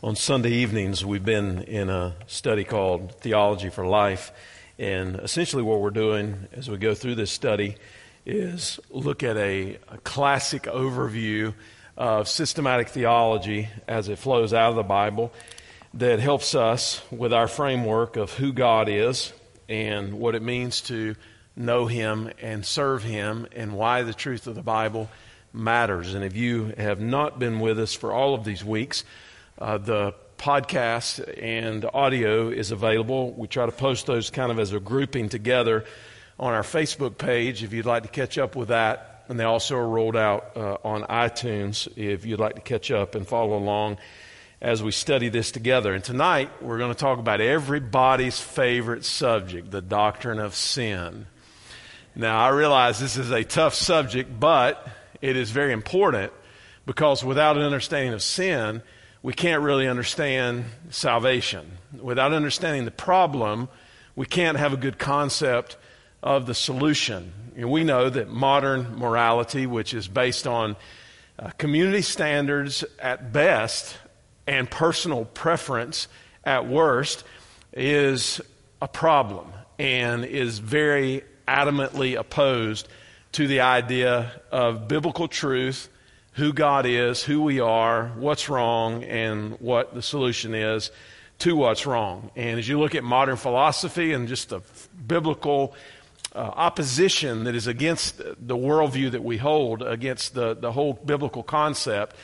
On Sunday evenings, we've been in a study called Theology for Life. And essentially, what we're doing as we go through this study is look at a, a, classic overview of systematic theology as it flows out of the Bible that helps us with our framework of who God is and what it means to know Him and serve Him and why the truth of the Bible matters. And if you have not been with us for all of these weeks, uh, the podcast and audio is available. We try to post those kind of as a grouping together on our Facebook page if you'd like to catch up with that. And they also are rolled out uh, on iTunes if you'd like to catch up and follow along as we study this together. And tonight we're going to talk about everybody's favorite subject, the doctrine of sin. Now, I realize this is a tough subject, but it is very important because without an understanding of sin, we can't really understand salvation. Without understanding the problem, we can't have a good concept of the solution. And we know that modern morality, which is based on uh, community standards at best and personal preference at worst, is a problem and is very adamantly opposed to the idea of biblical truth who God is, who we are, what's wrong, and what the solution is to what's wrong. And as you look at modern philosophy and just the biblical uh, opposition that is against the worldview that we hold, against the, the whole biblical concept,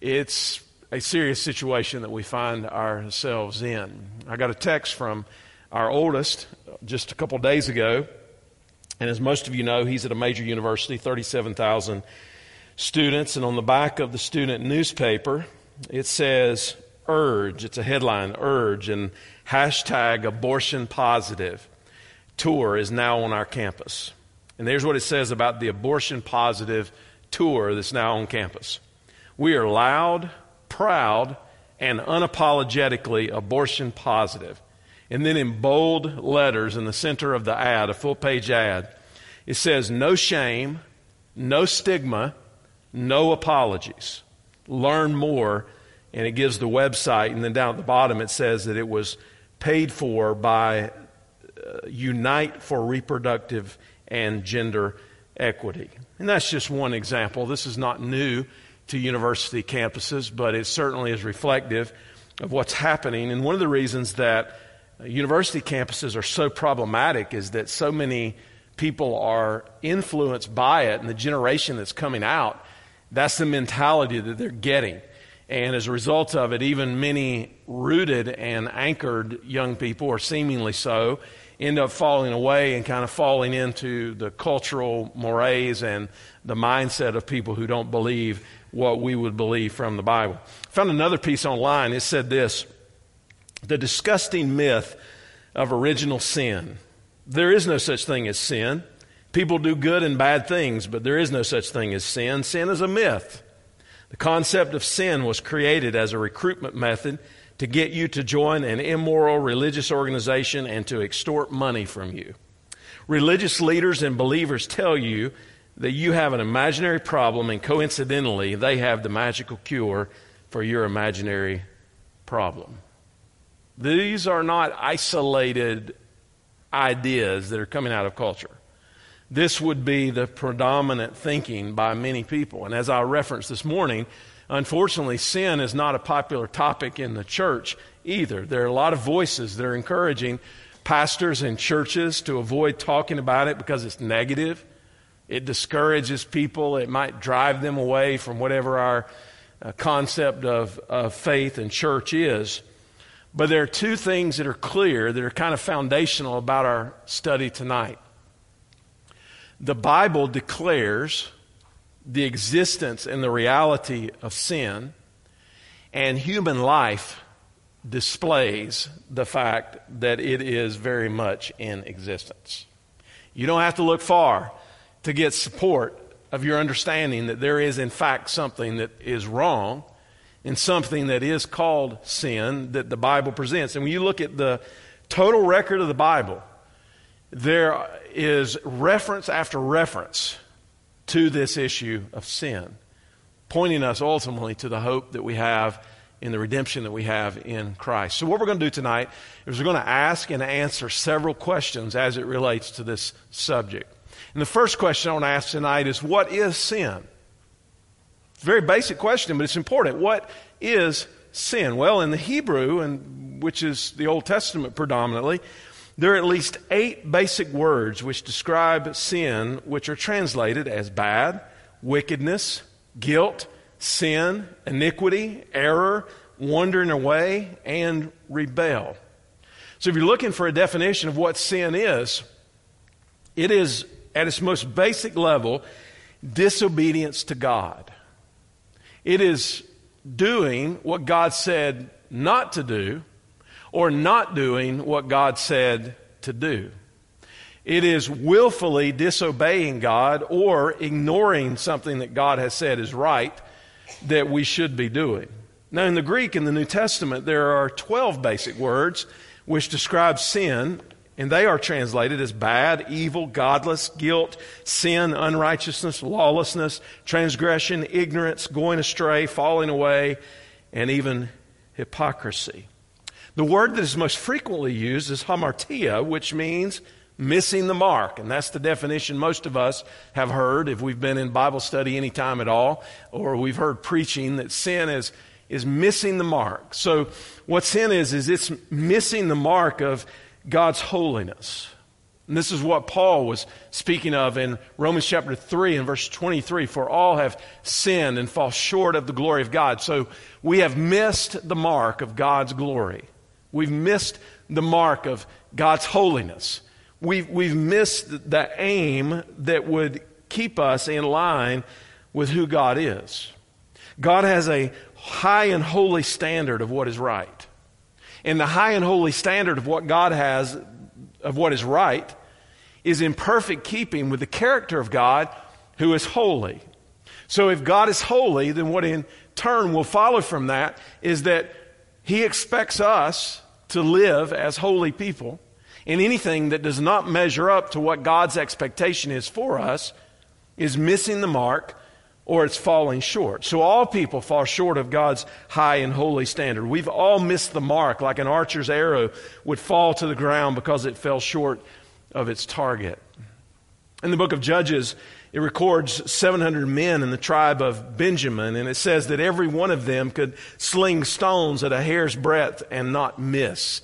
it's a serious situation that we find ourselves in. I got a text from our oldest just a couple days ago. And as most of you know, he's at a major university, 37,000 students, and on the back of the student newspaper, it says urge. It's a headline, urge, and hashtag abortion positive tour is now on our campus. And there's what it says about the abortion positive tour that's now on campus. We are loud, proud, and unapologetically abortion positive. And then in bold letters in the center of the ad, a full page ad, it says, No shame, no stigma, no apologies. Learn more. And it gives the website. And then down at the bottom, it says that it was paid for by uh, Unite for Reproductive and Gender Equity. And that's just one example. This is not new to university campuses, but it certainly is reflective of what's happening. And one of the reasons that university campuses are so problematic is that so many people are influenced by it, and the generation that's coming out that's the mentality that they're getting. And as a result of it, even many rooted and anchored young people, or seemingly so, end up falling away and kind of falling into the cultural mores and the mindset of people who don't believe what we would believe from the Bible. I found another piece online. It said this The disgusting myth of original sin. There is no such thing as sin. People do good and bad things, but there is no such thing as sin. Sin is a myth. The concept of sin was created as a recruitment method to get you to join an immoral religious organization and to extort money from you. Religious leaders and believers tell you that you have an imaginary problem, and coincidentally, they have the magical cure for your imaginary problem. These are not isolated ideas that are coming out of culture this would be the predominant thinking by many people. And as I referenced this morning, unfortunately, sin is not a popular topic in the church either. There are a lot of voices that are encouraging pastors and churches to avoid talking about it because it's negative. It discourages people. It might drive them away from whatever our uh, concept of, of faith and church is. But there are two things that are clear that are kind of foundational about our study tonight the Bible declares the existence and the reality of sin, and human life displays the fact that it is very much in existence. You don't have to look far to get support of your understanding that there is, in fact, something that is wrong and something that is called sin that the Bible presents. And when you look at the total record of the Bible, there is reference after reference to this issue of sin, pointing us ultimately to the hope that we have in the redemption that we have in Christ. So, what we're going to do tonight is we're going to ask and answer several questions as it relates to this subject. And the first question I want to ask tonight is what is sin? Very basic question, but it's important. What is sin? Well, in the Hebrew, and which is the Old Testament predominantly, there are at least eight basic words which describe sin, which are translated as bad, wickedness, guilt, sin, iniquity, error, wandering away, and rebel. So if you're looking for a definition of what sin is, it is at its most basic level disobedience to God. It is doing what God said not to do or not doing what God said to do. It is willfully disobeying God or ignoring something that God has said is right that we should be doing. Now, in the Greek in the New Testament, there are 12 basic words which describe sin, and they are translated as bad, evil, godless, guilt, sin, unrighteousness, lawlessness, transgression, ignorance, going astray, falling away, and even hypocrisy. The word that is most frequently used is hamartia, which means missing the mark. And that's the definition most of us have heard if we've been in Bible study any time at all, or we've heard preaching that sin is, is missing the mark. So what sin is, is it's missing the mark of God's holiness. And this is what Paul was speaking of in Romans chapter 3 and verse 23 For all have sinned and fall short of the glory of God. So we have missed the mark of God's glory. We've missed the mark of God's holiness we've, we've missed the aim that would keep us in line with who God is. God has a high and holy standard of what is right. And the high and holy standard of what God has, of what is right, is in perfect keeping with the character of God who is holy. So if God is holy, then what in turn will follow from that is that He expects us to live as holy people and anything that does not measure up to what God's expectation is for us is missing the mark or it's falling short. So all people fall short of God's high and holy standard. We've all missed the mark like an archer's arrow would fall to the ground because it fell short of its target. In the book of Judges, it records 700 men in the tribe of Benjamin, and it says that every one of them could sling stones at a hair's breadth and not miss.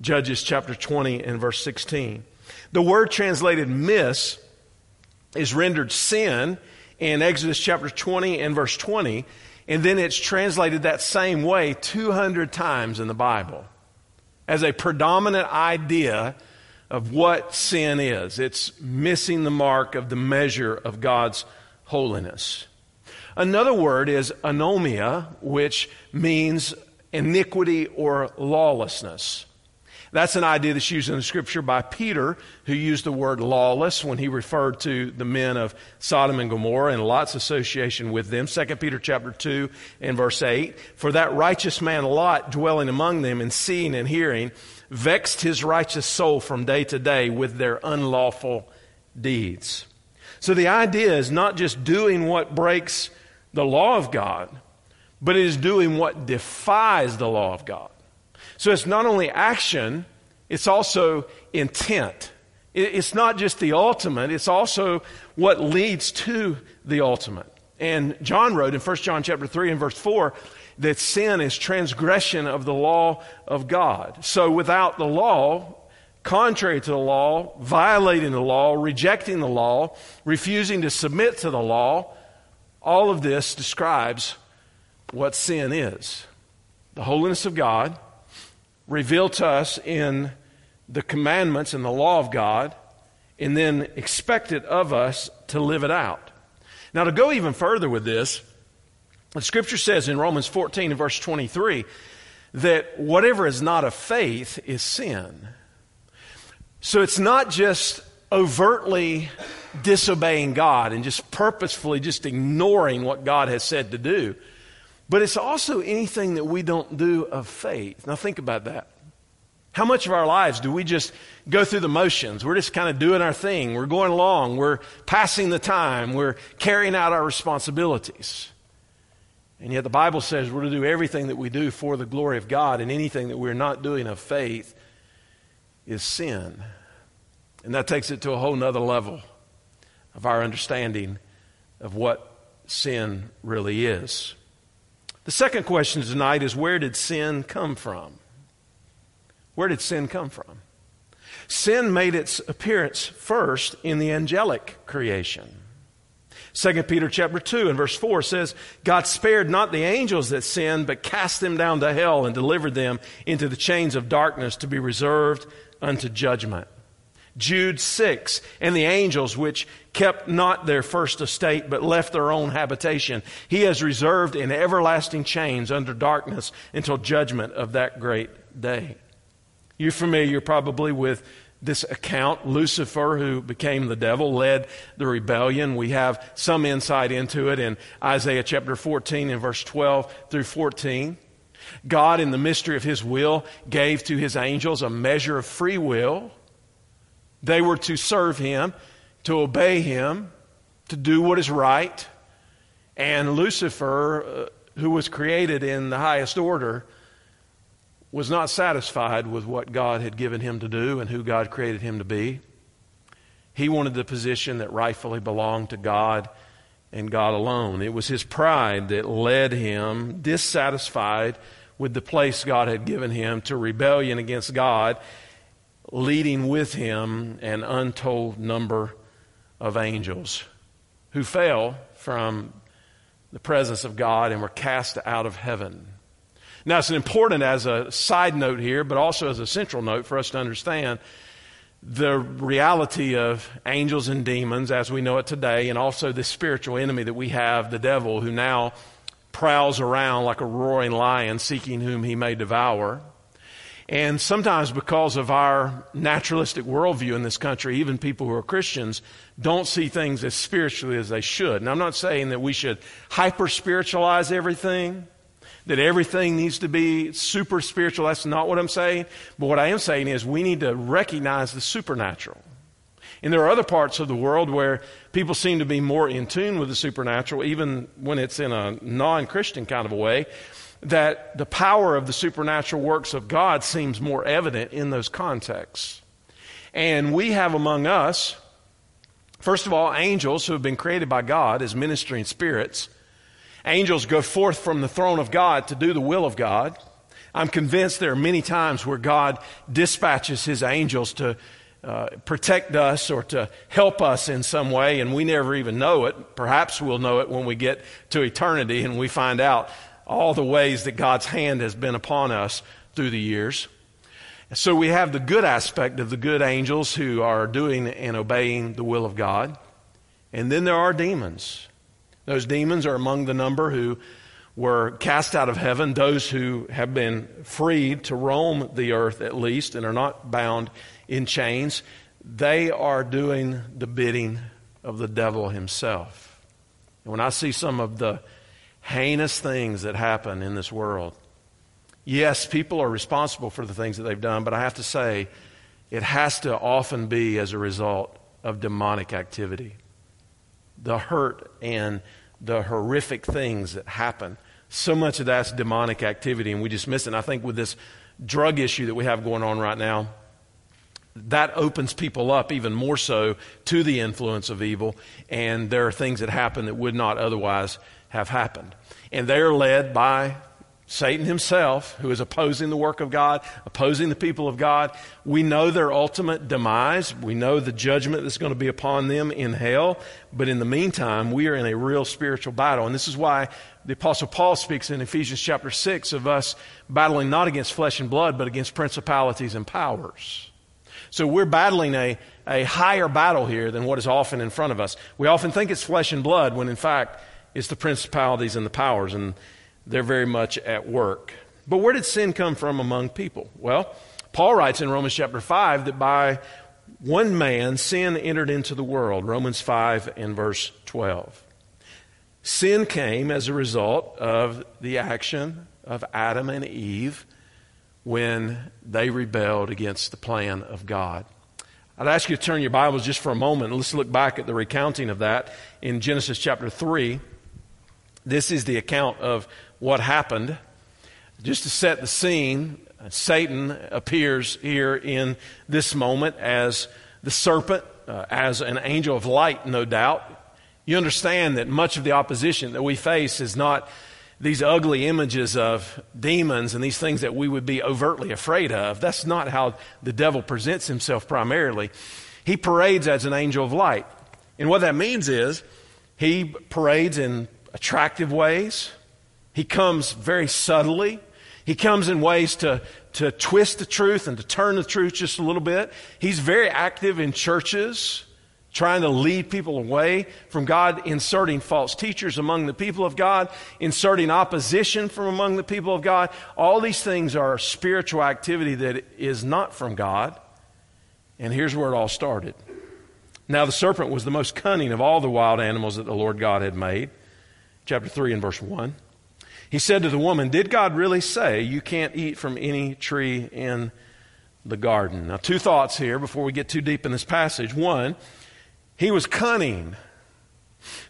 Judges chapter 20 and verse 16. The word translated miss is rendered sin in Exodus chapter 20 and verse 20, and then it's translated that same way 200 times in the Bible as a predominant idea of what sin is. It's missing the mark of the measure of God's holiness. Another word is anomia, which means iniquity or lawlessness. That's an idea that's used in the scripture by Peter, who used the word lawless when he referred to the men of Sodom and Gomorrah and Lot's association with them. 2 Peter chapter 2 and verse 8. For that righteous man Lot dwelling among them and seeing and hearing vexed his righteous soul from day to day with their unlawful deeds. So the idea is not just doing what breaks the law of God, but it is doing what defies the law of God. So it's not only action, it's also intent. It's not just the ultimate, it's also what leads to the ultimate. And John wrote in 1 John chapter 3 and verse 4 that sin is transgression of the law of God. So without the law, contrary to the law, violating the law, rejecting the law, refusing to submit to the law, all of this describes what sin is. The holiness of God, revealed to us in the commandments and the law of God, and then expected of us to live it out. Now, to go even further with this, scripture says in Romans 14 and verse 23 that whatever is not of faith is sin. So it's not just overtly disobeying God and just purposefully just ignoring what God has said to do. But it's also anything that we don't do of faith. Now, think about that. How much of our lives do we just go through the motions? We're just kind of doing our thing. We're going along. We're passing the time. We're carrying out our responsibilities. And yet the Bible says we're to do everything that we do for the glory of God, and anything that we're not doing of faith is sin. And that takes it to a whole nother level of our understanding of what sin really is. The second question tonight is where did sin come from? Where did sin come from? Sin made its appearance first in the angelic creation. 2 Peter chapter 2 and verse 4 says, God spared not the angels that sinned, but cast them down to hell and delivered them into the chains of darkness to be reserved unto judgment. Jude 6, and the angels which kept not their first estate, but left their own habitation, he has reserved in everlasting chains under darkness until judgment of that great day. You're familiar probably with this account. Lucifer, who became the devil, led the rebellion. We have some insight into it in Isaiah chapter 14 and verse 12 through 14. God, in the mystery of his will, gave to his angels a measure of free will. They were to serve him, to obey him, to do what is right. And Lucifer, uh, who was created in the highest order, was not satisfied with what God had given him to do and who God created him to be. He wanted the position that rightfully belonged to God and God alone. It was his pride that led him, dissatisfied with the place God had given him, to rebellion against God, leading with him an untold number of angels who fell from the presence of God and were cast out of heaven. Now, it's important as a side note here, but also as a central note for us to understand the reality of angels and demons as we know it today, and also the spiritual enemy that we have, the devil, who now prowls around like a roaring lion seeking whom he may devour. And sometimes, because of our naturalistic worldview in this country, even people who are Christians don't see things as spiritually as they should. And I'm not saying that we should hyper spiritualize everything that everything needs to be super spiritual. That's not what I'm saying. But what I am saying is we need to recognize the supernatural. And there are other parts of the world where people seem to be more in tune with the supernatural, even when it's in a non Christian kind of a way, that the power of the supernatural works of God seems more evident in those contexts. And we have among us, first of all, angels who have been created by God as ministering spirits Angels go forth from the throne of God to do the will of God. I'm convinced there are many times where God dispatches his angels to uh, protect us or to help us in some way, and we never even know it. Perhaps we'll know it when we get to eternity and we find out all the ways that God's hand has been upon us through the years. So we have the good aspect of the good angels who are doing and obeying the will of God. And then there are demons. Those demons are among the number who were cast out of heaven, those who have been freed to roam the earth at least and are not bound in chains. They are doing the bidding of the devil himself. And when I see some of the heinous things that happen in this world, yes, people are responsible for the things that they've done, but I have to say, it has to often be as a result of demonic activity. The hurt and the horrific things that happen. So much of that's demonic activity, and we just miss it. And I think with this drug issue that we have going on right now, that opens people up even more so to the influence of evil, and there are things that happen that would not otherwise have happened. And they are led by Satan himself, who is opposing the work of God, opposing the people of God. We know their ultimate demise. We know the judgment that's going to be upon them in hell. But in the meantime, we are in a real spiritual battle. And this is why the Apostle Paul speaks in Ephesians chapter 6 of us battling not against flesh and blood, but against principalities and powers. So we're battling a, a higher battle here than what is often in front of us. We often think it's flesh and blood when in fact it's the principalities and the powers. And they're very much at work. But where did sin come from among people? Well, Paul writes in Romans chapter 5 that by one man sin entered into the world. Romans 5 and verse 12. Sin came as a result of the action of Adam and Eve when they rebelled against the plan of God. I'd ask you to turn your Bibles just for a moment let's look back at the recounting of that in Genesis chapter 3. This is the account of what happened. Just to set the scene, Satan appears here in this moment as the serpent, uh, as an angel of light, no doubt. You understand that much of the opposition that we face is not these ugly images of demons and these things that we would be overtly afraid of. That's not how the devil presents himself primarily. He parades as an angel of light. And what that means is he parades in attractive ways. He comes very subtly. He comes in ways to, to twist the truth and to turn the truth just a little bit. He's very active in churches trying to lead people away from God, inserting false teachers among the people of God, inserting opposition from among the people of God. All these things are spiritual activity that is not from God. And here's where it all started. Now, the serpent was the most cunning of all the wild animals that the Lord God had made. Chapter 3 and verse 1. He said to the woman, Did God really say you can't eat from any tree in the garden? Now, two thoughts here before we get too deep in this passage. One, he was cunning.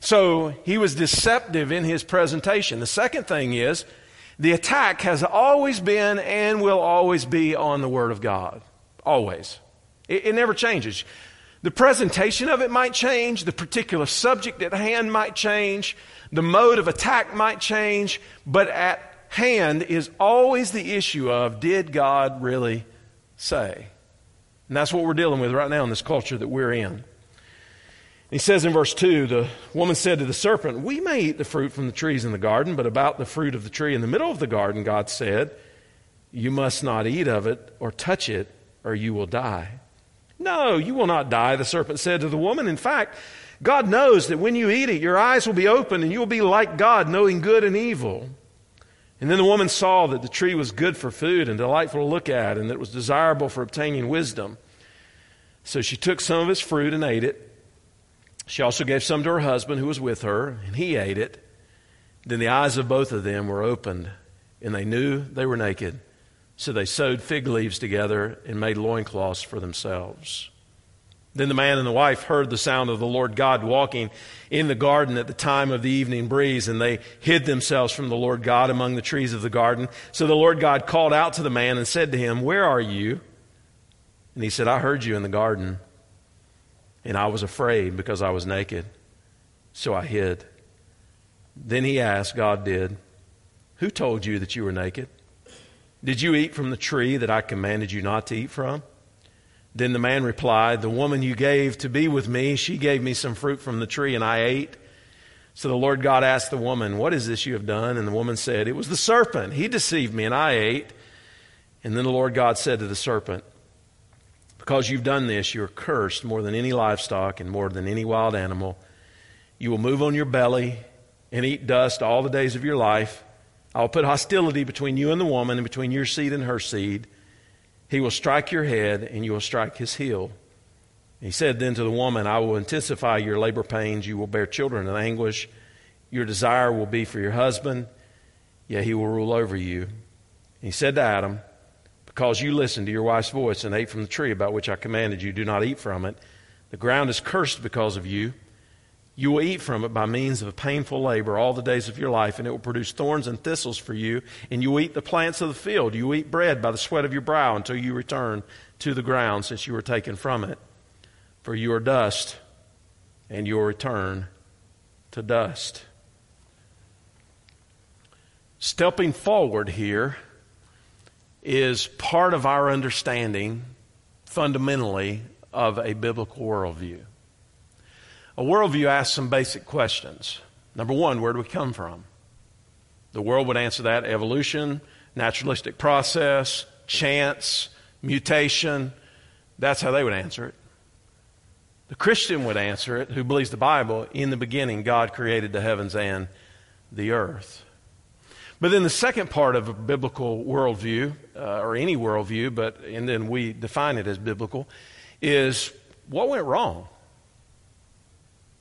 So he was deceptive in his presentation. The second thing is the attack has always been and will always be on the Word of God. Always. It, it, never changes. The presentation of it might change, the particular subject at hand might change, the mode of attack might change, but at hand is always the issue of did God really say? And that's what we're dealing with right now in this culture that we're in. He says in verse 2 the woman said to the serpent, We may eat the fruit from the trees in the garden, but about the fruit of the tree in the middle of the garden, God said, You must not eat of it or touch it, or you will die. No, you will not die, the serpent said to the woman. In fact, God knows that when you eat it, your eyes will be open and you will be like God, knowing good and evil. And then the woman saw that the tree was good for food and delightful to look at, and that it was desirable for obtaining wisdom. So she took some of its fruit and ate it. She also gave some to her husband who was with her, and he ate it. Then the eyes of both of them were opened, and they knew they were naked. So they sewed fig leaves together and made loincloths for themselves. Then the man and the wife heard the sound of the Lord God walking in the garden at the time of the evening breeze, and they hid themselves from the Lord God among the trees of the garden. So the Lord God called out to the man and said to him, Where are you? And he said, I heard you in the garden and I was afraid because I was naked. So I hid. Then he asked, God did, Who told you that you were naked? Did you eat from the tree that I commanded you not to eat from? Then the man replied, The woman you gave to be with me, she gave me some fruit from the tree, and I ate. So the Lord God asked the woman, What is this you have done? And the woman said, It was the serpent. He deceived me, and I ate. And then the Lord God said to the serpent, because you've done this, you are cursed more than any livestock and more than any wild animal. You will move on your belly and eat dust all the days of your life. I will put hostility between you and the woman, and between your seed and her seed. He will strike your head, and you will strike his heel. He said then to the woman, I will intensify your labor pains. You will bear children in anguish. Your desire will be for your husband, yet he will rule over you. he said to Adam, because you listened to your wife's voice and ate from the tree about which I commanded you, do not eat from it. The ground is cursed because of you. You will eat from it by means of a painful labor all the days of your life, and it will produce thorns and thistles for you. And you will eat the plants of the field. You will eat bread by the sweat of your brow until you return to the ground, since you were taken from it. For you are dust, and you will return to dust. Stepping forward here is part of our understanding, fundamentally, of a biblical worldview. A worldview asks some basic questions. Number one, where do we come from? The world would answer that evolution, naturalistic process, chance, mutation. That's how they would answer it. The Christian would answer it, who believes the Bible, in the beginning, God created the heavens and the earth. But then the second part of a biblical worldview, uh, or any worldview, but and then we define it as biblical, is what went wrong.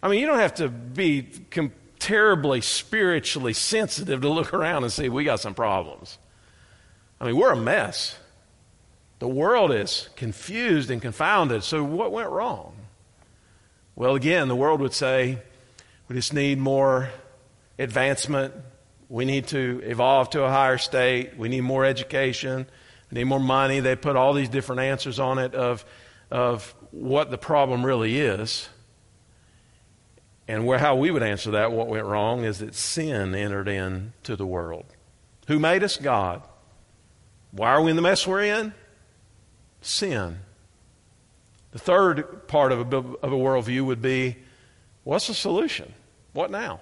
I mean, you don't have to be com- terribly spiritually sensitive to look around and see we got some problems. I mean, we're a mess. The world is confused and confounded. So, what went wrong? Well, again, the world would say we just need more advancement. We need to evolve to a higher state. We need more education. We need more money. They put all these different answers on it of, of what the problem really is. And where, how we would answer that, what went wrong, is that sin entered into the world. Who made us? God. Why are we in the mess we're in? Sin. The third part of a, of a worldview would be what's the solution? What now?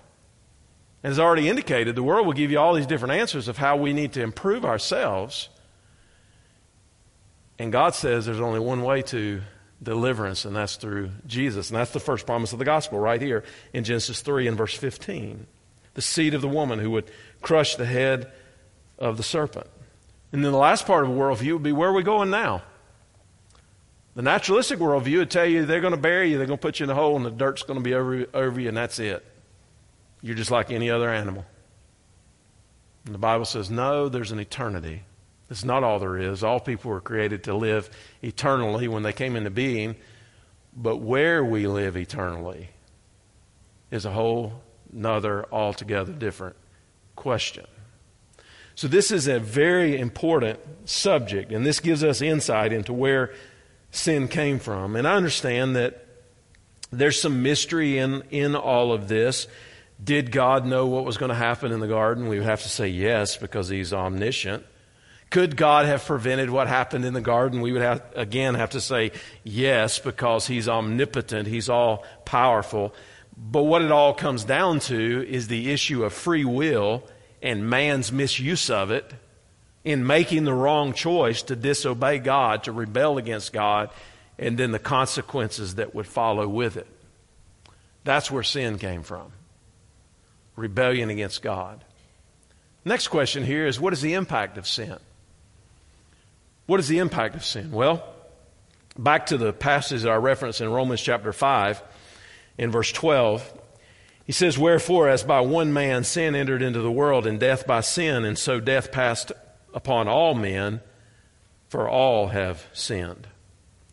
As already indicated, the world will give you all these different answers of how we need to improve ourselves. And God says there's only one way to deliverance, and that's through Jesus. And that's the first promise of the gospel right here in Genesis 3 and verse 15. The seed of the woman who would crush the head of the serpent. And then the last part of a worldview would be where are we going now? The naturalistic worldview would tell you they're going to bury you, they're going to put you in a hole, and the dirt's going to be over, over you, and that's it. You're just like any other animal. And the Bible says, no, there's an eternity. It's not all there is. All people were created to live eternally when they came into being. But where we live eternally is a whole another altogether different question. So, this is a very important subject, and this gives us insight into where sin came from. And I understand that there's some mystery in, in all of this. Did God know what was going to happen in the garden? We would have to say yes because He's omniscient. Could God have prevented what happened in the garden? We would have, again have to say yes because He's omnipotent, He's all powerful. But what it all comes down to is the issue of free will and man's misuse of it in making the wrong choice to disobey God, to rebel against God, and then the consequences that would follow with it. That's where sin came from rebellion against God. Next question here is what is the impact of sin? What is the impact of sin? Well, back to the passage that I referenced in Romans chapter 5, in verse 12, he says, Wherefore, as by one man sin entered into the world, and death by sin, and so death passed upon all men, for all have sinned.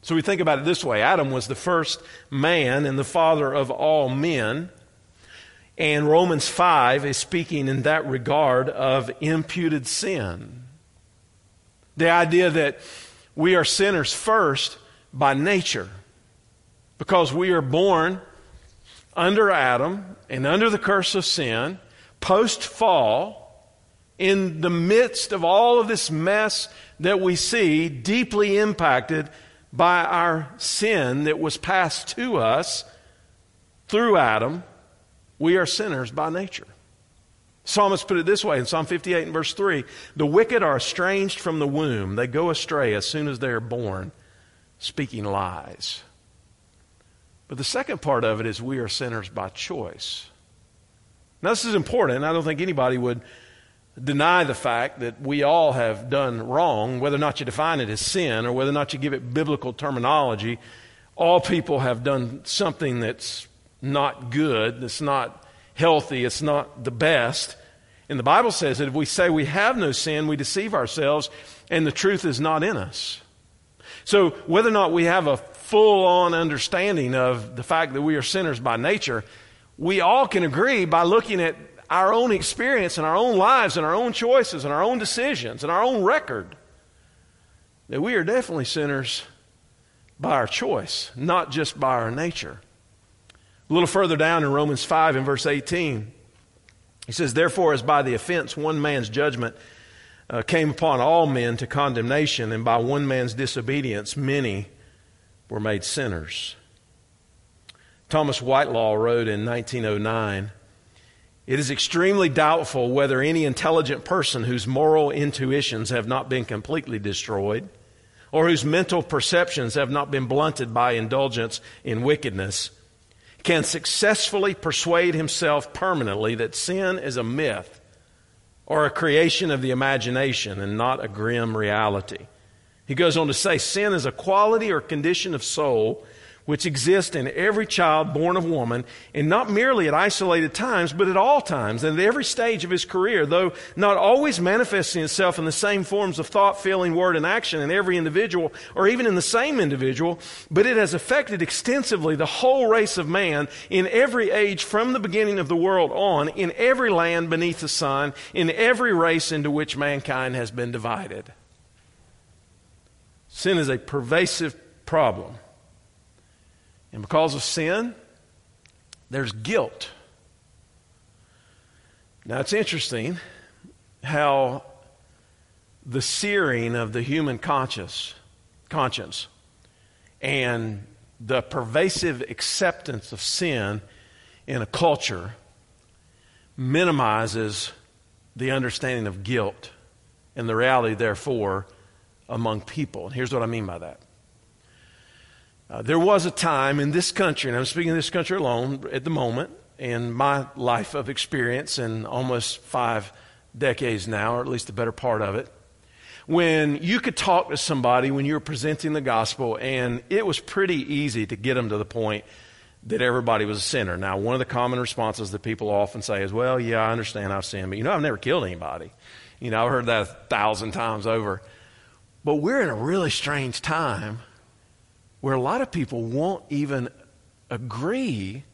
So we think about it this way Adam was the first man and the father of all men. And Romans 5 is speaking in that regard of imputed sin. The idea that we are sinners first by nature because we are born under Adam and under the curse of sin, post fall, in the midst of all of this mess that we see, deeply impacted by our sin that was passed to us through Adam, we are sinners by nature. Psalmist put it this way in Psalm 58 and verse 3 The wicked are estranged from the womb, they go astray as soon as they are born, speaking lies. But the second part of it is we are sinners by choice. Now, this is important. I don't think anybody would deny the fact that we all have done wrong, whether or not you define it as sin or whether or not you give it biblical terminology. All people have done something that's not good, that's not healthy, it's not the best. And the Bible says that if we say we have no sin, we deceive ourselves and the truth is not in us. So, whether or not we have a full on understanding of the fact that we are sinners by nature, we all can agree by looking at our own experience and our own lives and our own choices and our own decisions and our own record that we are definitely sinners by our choice, not just by our nature. A little further down in Romans 5 in verse 18, he says, Therefore, as by the offense one man's judgment uh, came upon all men to condemnation, and by one man's disobedience many were made sinners. Thomas Whitelaw wrote in 1909 It is extremely doubtful whether any intelligent person whose moral intuitions have not been completely destroyed, or whose mental perceptions have not been blunted by indulgence in wickedness, can successfully persuade himself permanently that sin is a myth or a creation of the imagination and not a grim reality. He goes on to say sin is a quality or condition of soul which exist in every child born of woman, and not merely at isolated times, but at all times and at every stage of his career, though not always manifesting itself in the same forms of thought, feeling, word, and action in every individual, or even in the same individual, but it has affected extensively the whole race of man in every age from the beginning of the world on, in every land beneath the sun, in every race into which mankind has been divided. Sin is a pervasive problem. And because of sin, there's guilt. Now, it's interesting how the searing of the human conscience, conscience and the pervasive acceptance of sin in a culture minimizes the understanding of guilt and the reality, therefore, among people. And here's what I mean by that. Uh, there was a time in this country, and I'm speaking of this country alone at the moment, in my life of experience in almost five decades now, or at least the better part of it, when you could talk to somebody when you were presenting the gospel, and it was pretty easy to get them to the point that everybody was a sinner. Now, one of the common responses that people often say is, Well, yeah, I understand I've sinned, but you know, I've never killed anybody. You know, I've heard that a thousand times over. But we're in a really strange time where a lot of people won't even agree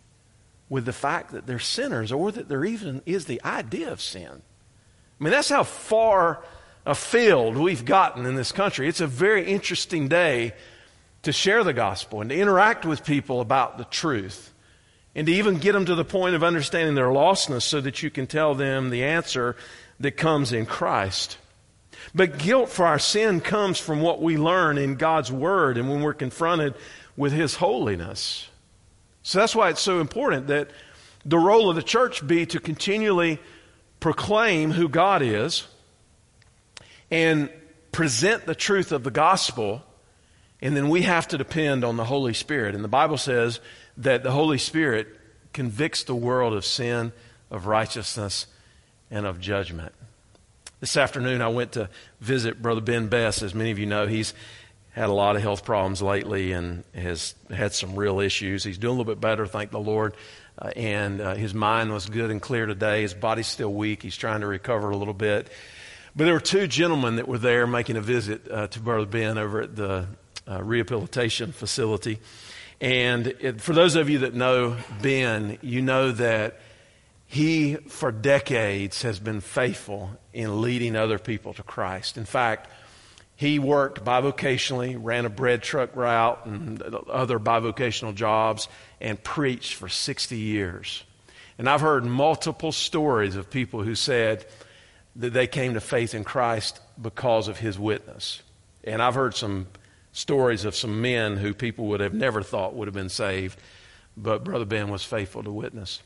with the fact that they're sinners or that there even is the idea of sin. I mean, that's how far afield we've gotten in this country. It's a very interesting day to share the gospel and to interact with people about the truth and to even get them to the point of understanding their lostness so that you can tell them the answer that comes in Christ. But guilt for our sin comes from what we learn in God's Word and when we're confronted with His holiness. So that's why it's so important that the role of the church be to continually proclaim who God is and present the truth of the gospel, and then we have to depend on the Holy Spirit. And the Bible says that the Holy Spirit convicts the world of sin, of righteousness, and of judgment. This afternoon, I went to visit Brother Ben Best. As many of you know, he's had a lot of health problems lately and has had some real issues. He's doing a little bit better, thank the Lord. Uh, and uh, his mind was good and clear today. His body's still weak. He's trying to recover a little bit. But there were two gentlemen that were there making a visit uh, to Brother Ben over at the uh, rehabilitation facility. And it, for those of you that know Ben, you know that he, for decades, has been faithful in leading other people to Christ. In fact, he worked bivocationally, ran a bread truck route and other bivocational jobs, and preached for 60 years. And I've heard multiple stories of people who said that they came to faith in Christ because of his witness. And I've heard some stories of some men who people would have never thought would have been saved, but Brother Ben was faithful to witness.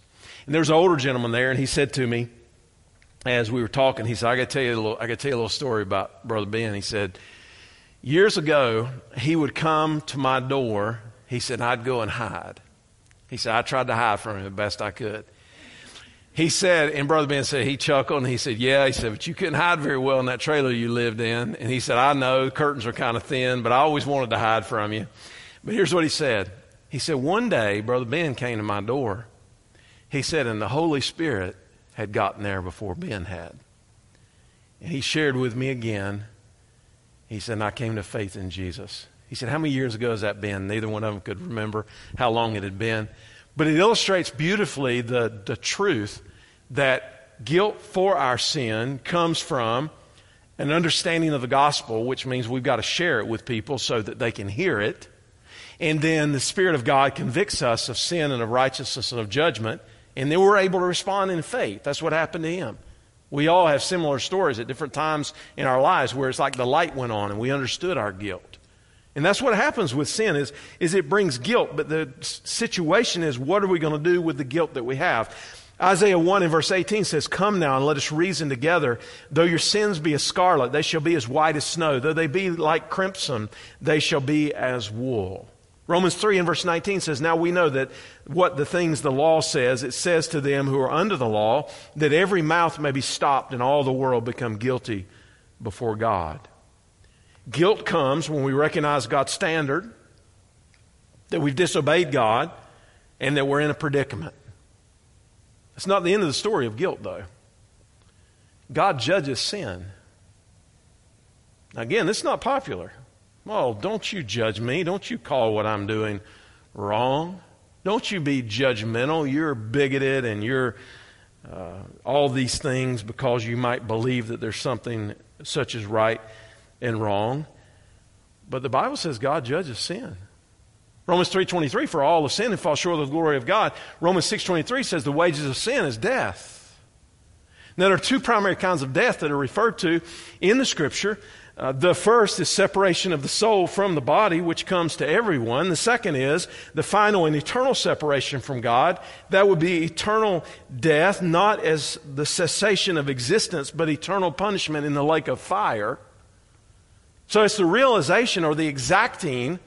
And there was an older gentleman there, and he said to me, as we were talking, he said, I got to tell you a little, I got to tell you a little story about Brother Ben. He said, years ago, he would come to my door. He said, I'd go and hide. He said, I tried to hide from him the best I could. He said, and Brother Ben said, he chuckled and he said, Yeah. He said, but you couldn't hide very well in that trailer you lived in. And he said, I know, the curtains are kind of thin, but I always wanted to hide from you. But here's what he said. He said, One day, Brother Ben came to my door he said, and the Holy Spirit had gotten there before Ben had. And he shared with me again. He said, and I came to faith in Jesus. He said, How many years ago has that been? Neither one of them could remember how long it had been. But it illustrates beautifully the, the truth that guilt for our sin comes from an understanding of the gospel, which means we've got to share it with people so that they can hear it. And then the Spirit of God convicts us of sin and of righteousness and of judgment. And then we're able to respond in faith. That's what happened to him. We all have similar stories at different times in our lives where it's like the light went on and we understood our guilt. And that's what happens with sin is, is it brings guilt, but the situation is what are we going to do with the guilt that we have? Isaiah 1 in verse 18 says, Come now and let us reason together. Though your sins be as scarlet, they shall be as white as snow. Though they be like crimson, they shall be as wool. Romans 3 and verse 19 says, Now we know that what the things the law says, it says to them who are under the law, that every mouth may be stopped and all the world become guilty before God. Guilt comes when we recognize God's standard that we've disobeyed God, and that we're in a predicament. It's not the end of the story of guilt, though. God judges sin. Again, this is not popular. Well, don't you judge me. Don't you call what I'm doing wrong. Don't you be judgmental. You're bigoted and you're uh, all these things because you might believe that there's something such as right and wrong. But the Bible says God judges sin. Romans 3.23, for all have sin and fall short of the glory of God. Romans 6.23 says the wages of sin is death. Now, there are two primary kinds of death that are referred to in the Scripture. Uh, the first is separation of the soul from the body, which comes to everyone. The second is the final and eternal separation from God. That would be eternal death, not as the cessation of existence, but eternal punishment in the lake of fire. So it's the realization or the exacting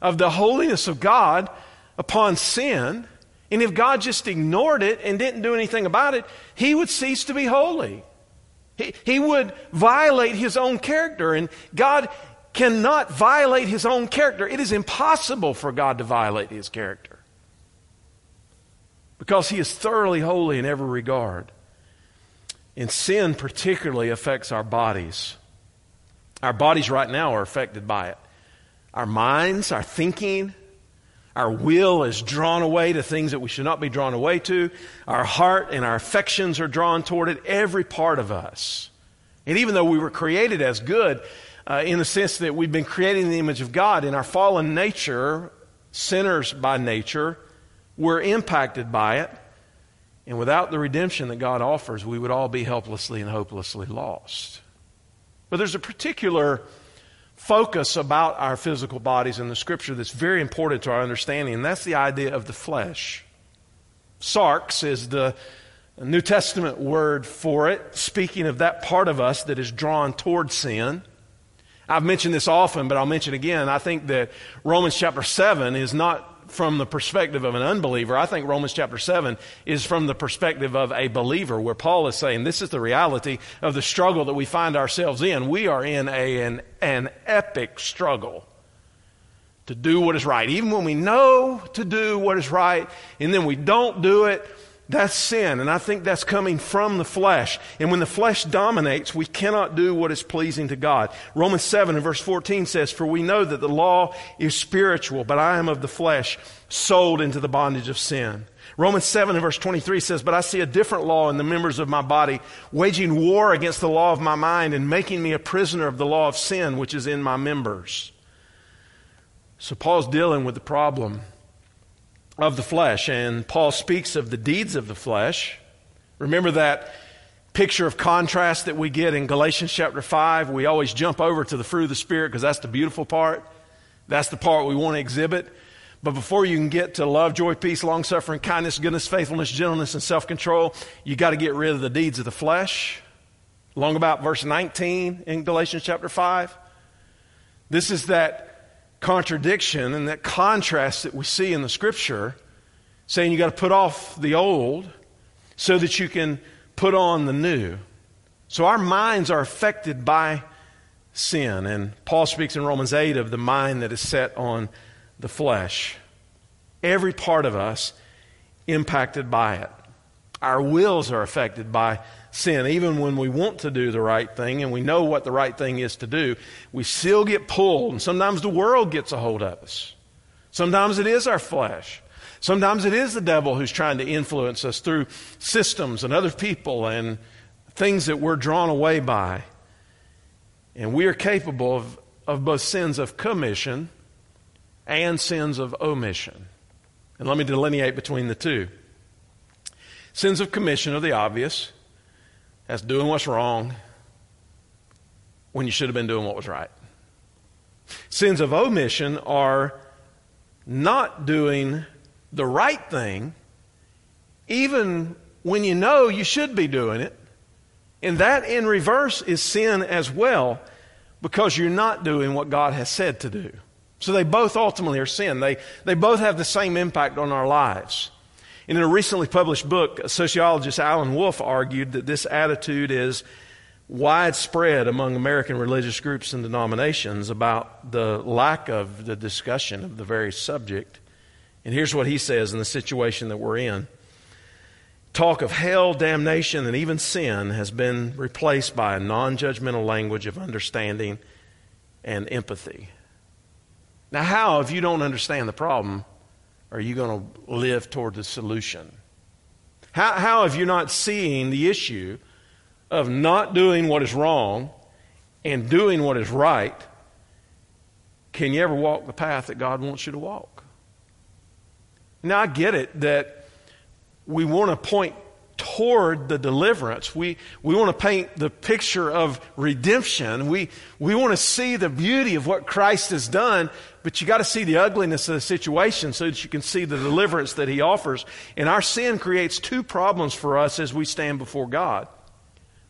of the holiness of God upon sin. And if God just ignored it and didn't do anything about it, he would cease to be holy. He, he would violate his own character. And God cannot violate his own character. It is impossible for God to violate his character because he is thoroughly holy in every regard. And sin particularly affects our bodies. Our bodies right now are affected by it. Our minds, our thinking, our will is drawn away to things that we should not be drawn away to. Our heart and our affections are drawn toward it. Every part of us. And even though we were created as good, uh, in the sense that we've been created in the image of God, in our fallen nature, sinners by nature, we're impacted by it. And without the redemption that God offers, we would all be helplessly and hopelessly lost. But there's a particular focus about our physical bodies in the scripture that's very important to our understanding, and that's the idea of the flesh. Sarx is the New Testament word for it, speaking of that part of us that is drawn toward sin. I've mentioned this often, but I'll mention again. I think that Romans chapter 7 is not from the perspective of an unbeliever. I think Romans chapter 7 is from the perspective of a believer, where Paul is saying this is the reality of the struggle that we find ourselves in. We are in a, an, an epic struggle to do what is right. Even when we know to do what is right, and then we don't do it, that's sin, and I think that's coming from the flesh. And when the flesh dominates, we cannot do what is pleasing to God. Romans 7 and verse 14 says, For we know that the law is spiritual, but I am of the flesh, sold into the bondage of sin. Romans 7 and verse 23 says, But I see a different law in the members of my body, waging war against the law of my mind and making me a prisoner of the law of sin which is in my members. So Paul's dealing with the problem of the flesh. And Paul speaks of the deeds of the flesh. Remember that picture of contrast that we get in Galatians chapter 5? We always jump over to the fruit of the Spirit because that's the beautiful part. That's the part we want to exhibit. But before you can get to love, joy, peace, long suffering, kindness, goodness, faithfulness, gentleness, and self control, you got to get rid of the deeds of the flesh. Long about verse 19 in Galatians chapter 5. This is that contradiction and that contrast that we see in the scripture, saying you got to put off the old so that you can put on the new. So our minds are affected by sin. And Paul speaks in Romans 8 of the mind that is set on the flesh. Every part of us impacted by it. Our wills are affected by sin. Even when we want to do the right thing and we know what the right thing is to do, we still get pulled. And sometimes the world gets a hold of us. Sometimes it is our flesh. Sometimes it is the devil who's trying to influence us through systems and other people and things that we're drawn away by. And we are capable of, of both sins of commission and sins of omission. And let me delineate between the two. Sins of commission are the obvious. That's doing what's wrong when you should have been doing what was right. Sins of omission are not doing the right thing, even when you know you should be doing it. And that in reverse is sin as well, because you're not doing what God has said to do. So they both ultimately are sin. They, they both have the same impact on our lives. In a recently published book, sociologist Alan Wolfe argued that this attitude is widespread among American religious groups and denominations about the lack of the discussion of the very subject. And here's what he says in the situation that we're in talk of hell, damnation, and even sin has been replaced by a non judgmental language of understanding and empathy. Now, how, if you don't understand the problem, are you going to live toward the solution? How, how, if you're not seeing the issue of not doing what is wrong and doing what is right, can you ever walk the path that God wants you to walk? Now, I get it that we want to point toward the deliverance. We, we want to paint the picture of redemption. We, we want to see the beauty of what Christ has done, but you got to see the ugliness of the situation so that you can see the deliverance that he offers. And our sin creates two problems for us as we stand before God.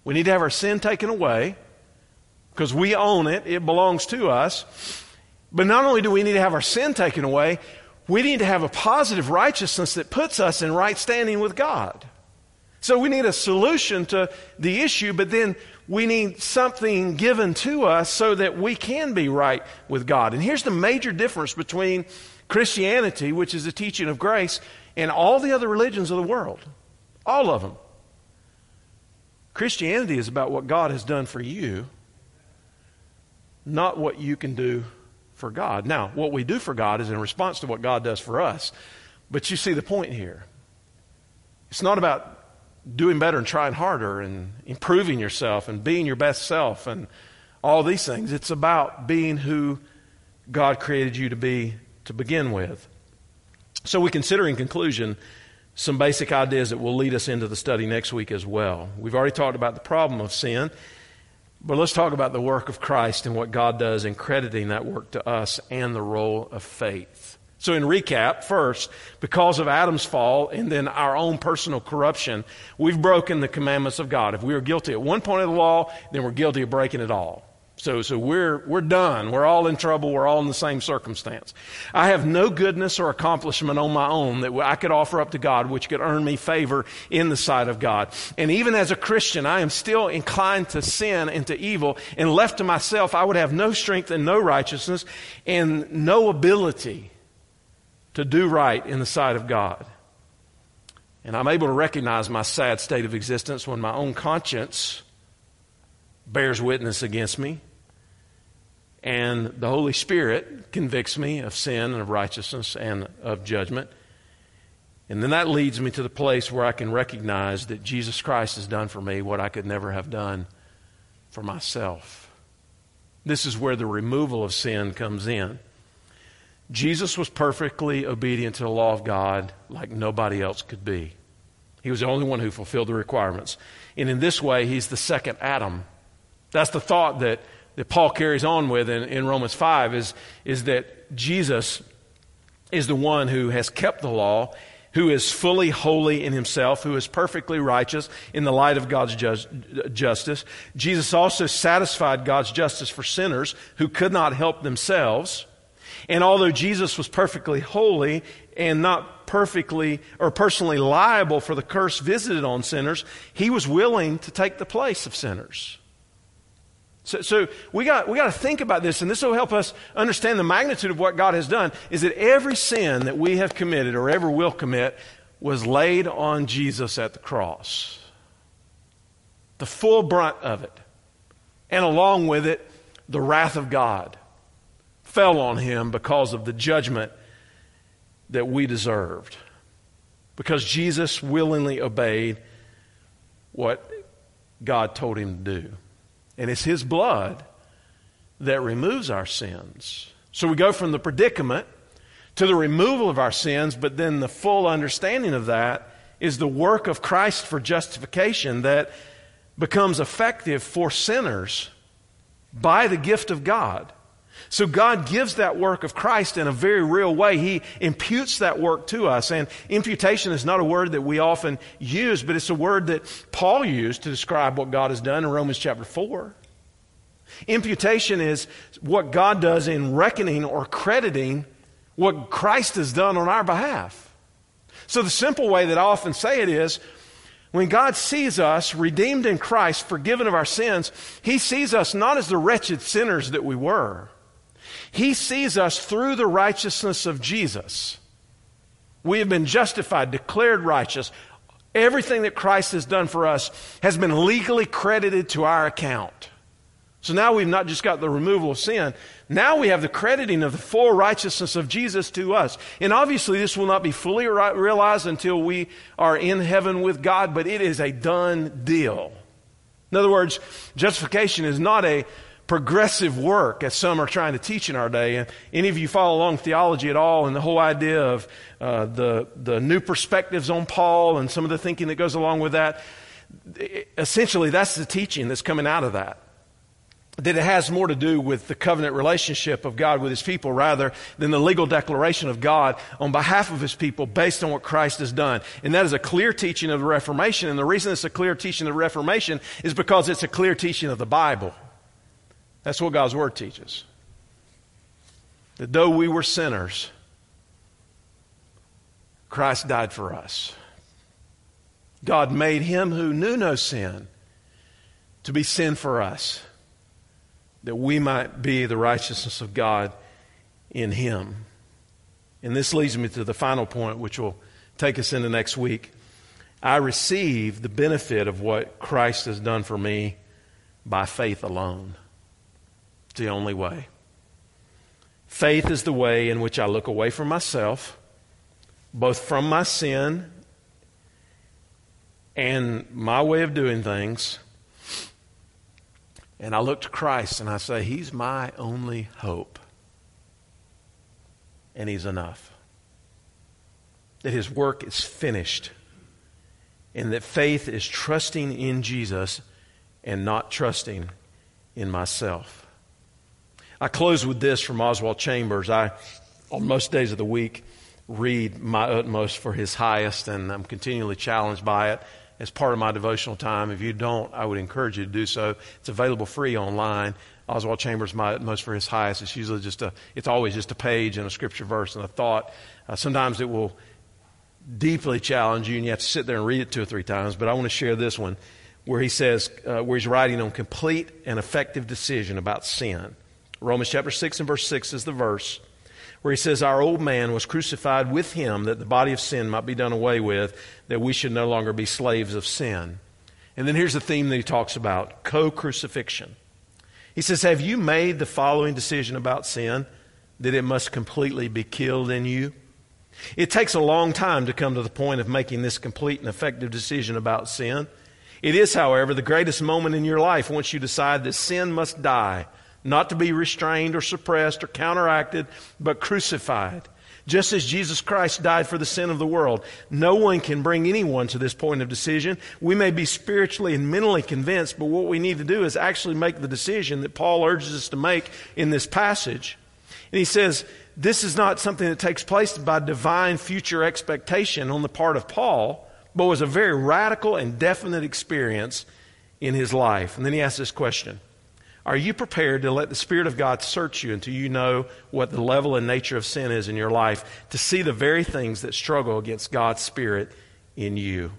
We need to have our sin taken away because we own it, it belongs to us. But not only do we need to have our sin taken away, we need to have a positive righteousness that puts us in right standing with God. So we need a solution to the issue, but then we need something given to us so that we can be right with God. And here's the major difference between Christianity, which is a teaching of grace, and all the other religions of the world. All of them. Christianity is about what God has done for you, not what you can do for God. Now, what we do for God is in response to what God does for us. But you see the point here. It's not about doing better and trying harder and improving yourself and being your best self and all these things. It's about being who God created you to be to begin with. So we consider in conclusion some basic ideas that will lead us into the study next week as well. We've already talked about the problem of sin but let's talk about the work of Christ and what God does in crediting that work to us and the role of faith. So, in recap, first, because of Adam's fall and then our own personal corruption, we've broken the commandments of God. If we are guilty at one point of the law, then we're guilty of breaking it all. So, so we're, we're done. We're all in trouble. We're all in the same circumstance. I have no goodness or accomplishment on my own that I could offer up to God, which could earn me favor in the sight of God. And even as a Christian, I am still inclined to sin and to evil. And left to myself, I would have no strength and no righteousness and no ability to do right in the sight of God. And I'm able to recognize my sad state of existence when my own conscience bears witness against me and the Holy Spirit convicts me of sin and of righteousness and of judgment. And then that leads me to the place where I can recognize that Jesus Christ has done for me what I could never have done for myself. This is where the removal of sin comes in. Jesus was perfectly obedient to the law of God like nobody else could be. He was the only one who fulfilled the requirements. And in this way, he's the second Adam. That's the thought that that Paul carries on with in, in Romans 5 is, is that Jesus is the one who has kept the law, who is fully holy in himself, who is perfectly righteous in the light of God's just, justice. Jesus also satisfied God's justice for sinners who could not help themselves. And although Jesus was perfectly holy and not perfectly or personally liable for the curse visited on sinners, he was willing to take the place of sinners. So, so we got we got to think about this, and this will help us understand the magnitude of what God has done. Is that every sin that we have committed or ever will commit was laid on Jesus at the cross, the full brunt of it, and along with it, the wrath of God fell on him because of the judgment that we deserved, because Jesus willingly obeyed what God told him to do. And it's His blood that removes our sins. So we go from the predicament to the removal of our sins, but then the full understanding of that is the work of Christ for justification that becomes effective for sinners by the gift of God. So God gives that work of Christ in a very real way. He imputes that work to us. And imputation is not a word that we often use, but it's a word that Paul used to describe what God has done in Romans chapter 4. Imputation is what God does in reckoning or crediting what Christ has done on our behalf. So the simple way that I often say it is when God sees us redeemed in Christ, forgiven of our sins, He sees us not as the wretched sinners that we were. He sees us through the righteousness of Jesus. We have been justified, declared righteous. Everything that Christ has done for us has been legally credited to our account. So now we've not just got the removal of sin, now we have the crediting of the full righteousness of Jesus to us. And obviously, this will not be fully realized until we are in heaven with God, but it is a done deal. In other words, justification is not a progressive work, as some are trying to teach in our day. And any of you follow along theology at all, and the whole idea of uh, the the new perspectives on Paul and some of the thinking that goes along with that, essentially, that's the teaching that's coming out of that. That it has more to do with the covenant relationship of God with His people rather than the legal declaration of God on behalf of His people based on what Christ has done. And that is a clear teaching of the Reformation. And the reason it's a clear teaching of the Reformation is because it's a clear teaching of the Bible. That's what God's Word teaches. That though we were sinners, Christ died for us. God made him who knew no sin to be sin for us, that we might be the righteousness of God in him. And this leads me to the final point, which will take us into next week. I receive the benefit of what Christ has done for me by faith alone. It's the only way. Faith is the way in which I look away from myself, both from my sin and my way of doing things, and I look to Christ and I say, He's my only hope. And He's enough. That His work is finished. And that faith is trusting in Jesus and not trusting in myself. I close with this from Oswald Chambers. I, on most days of the week, read my utmost for his highest, and I'm continually challenged by it as part of my devotional time. If you don't, I would encourage you to do so. It's available free online. Oswald Chambers, my utmost for his highest. It's usually just a, it's always just a page and a scripture verse and a thought. Uh, sometimes it will deeply challenge you, and you have to sit there and read it two or three times. But I want to share this one where he says, uh, where he's writing on complete and effective decision about sin. Romans chapter 6 and verse 6 is the verse where he says, Our old man was crucified with him that the body of sin might be done away with, that we should no longer be slaves of sin. And then here's the theme that he talks about co crucifixion. He says, Have you made the following decision about sin that it must completely be killed in you? It takes a long time to come to the point of making this complete and effective decision about sin. It is, however, the greatest moment in your life once you decide that sin must die not to be restrained or suppressed or counteracted, but crucified. Just as Jesus Christ died for the sin of the world, no one can bring anyone to this point of decision. We may be spiritually and mentally convinced, but what we need to do is actually make the decision that Paul urges us to make in this passage. And he says, this is not something that takes place by divine future expectation on the part of Paul, but was a very radical and definite experience in his life. And then he asks this question are you prepared to let the Spirit of God search you until you know what the level and nature of sin is in your life to see the very things that struggle against God's Spirit in you?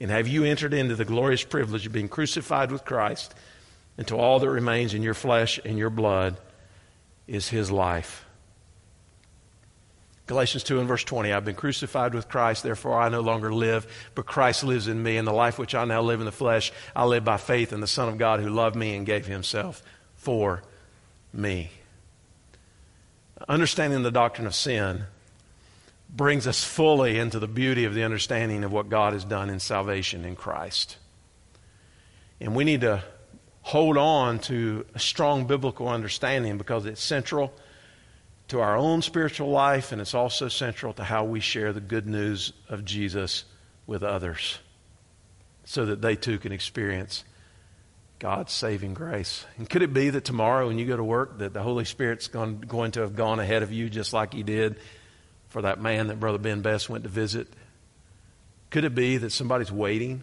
And have you entered into the glorious privilege of being crucified with Christ until all that remains in your flesh and your blood is His life? Galatians 2 and verse 20 I've been crucified with Christ, therefore I no longer live, but Christ lives in me. And the life which I now live in the flesh, I live by faith in the Son of God who loved me and gave himself for me. Understanding the doctrine of sin brings us fully into the beauty of the understanding of what God has done in salvation in Christ. And we need to hold on to a strong biblical understanding because it's central to our own spiritual life, and it's also central to how we share the good news of Jesus with others so that they too can experience God's saving grace. And could it be that tomorrow when you go to work that the Holy Spirit's going, going to have gone ahead of you just like he did for that man that Brother Ben Best went to visit? Could it be that somebody's waiting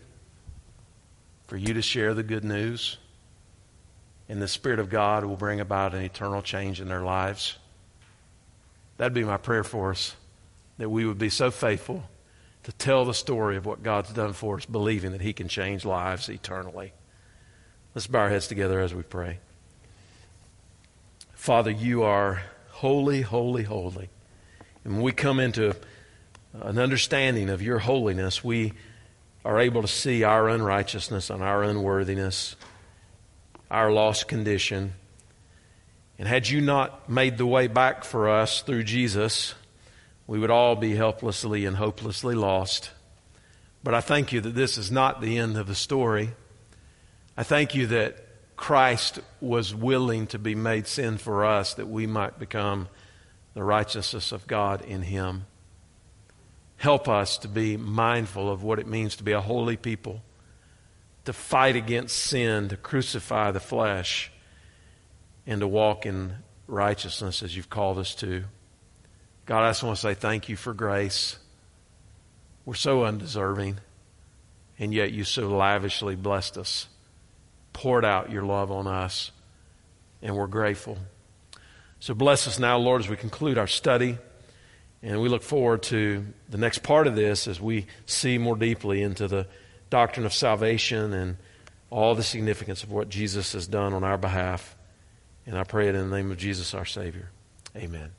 for you to share the good news and the Spirit of God will bring about an eternal change in their lives? That'd be my prayer for us, that we would be so faithful to tell the story of what God's done for us, believing that He can change lives eternally. Let's bow our heads together as we pray. Father, you are holy, holy, holy. And when we come into an understanding of your holiness, we are able to see our unrighteousness and our unworthiness, our lost condition. And had you not made the way back for us through Jesus, we would all be helplessly and hopelessly lost. But I thank you that this is not the end of the story. I thank you that Christ was willing to be made sin for us that we might become the righteousness of God in Him. Help us to be mindful of what it means to be a holy people, to fight against sin, to crucify the flesh, and to walk in righteousness as you've called us to. God, I just want to say thank you for grace. We're so undeserving, and yet you so lavishly blessed us poured out your love on us, and we're grateful. So bless us now, Lord, as we conclude our study. And we look forward to the next part of this as we see more deeply into the doctrine of salvation and all the significance of what Jesus has done on our behalf. And I pray it in the name of Jesus, our Savior. Amen.